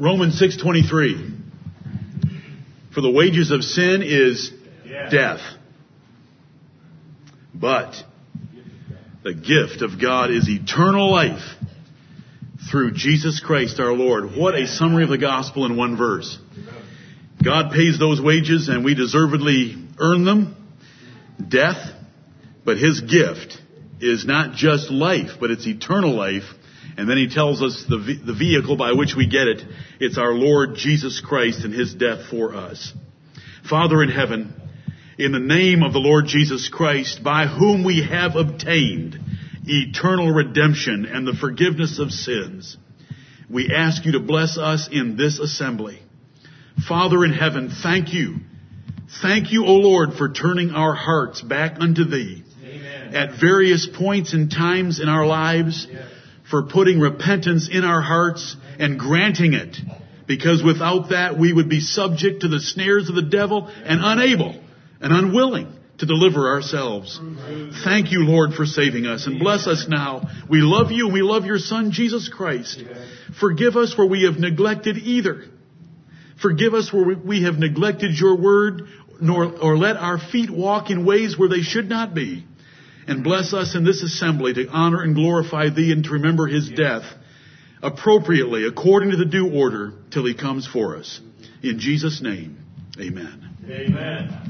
Romans 6:23. For the wages of sin is death. But the gift of God is eternal life through Jesus Christ our Lord. What a summary of the gospel in one verse. God pays those wages and we deservedly earn them. Death. But His gift is not just life, but it's eternal life. And then He tells us the, the vehicle by which we get it. It's our Lord Jesus Christ and His death for us. Father in heaven, in the name of the Lord Jesus Christ, by whom we have obtained eternal redemption and the forgiveness of sins, we ask you to bless us in this assembly. Father in heaven, thank you. Thank you, O Lord, for turning our hearts back unto Thee Amen. at various points and times in our lives, for putting repentance in our hearts and granting it. Because without that, we would be subject to the snares of the devil and unable and unwilling to deliver ourselves. Thank you, Lord, for saving us and bless us now. We love you and we love your Son, Jesus Christ. Forgive us where we have neglected either. Forgive us where we- have neglected your word, nor, or let our feet walk in ways where they should not be. And bless us in this assembly to honor and glorify thee and to remember his death appropriately according to the due order till he comes for us. In Jesus' name, amen. Amen.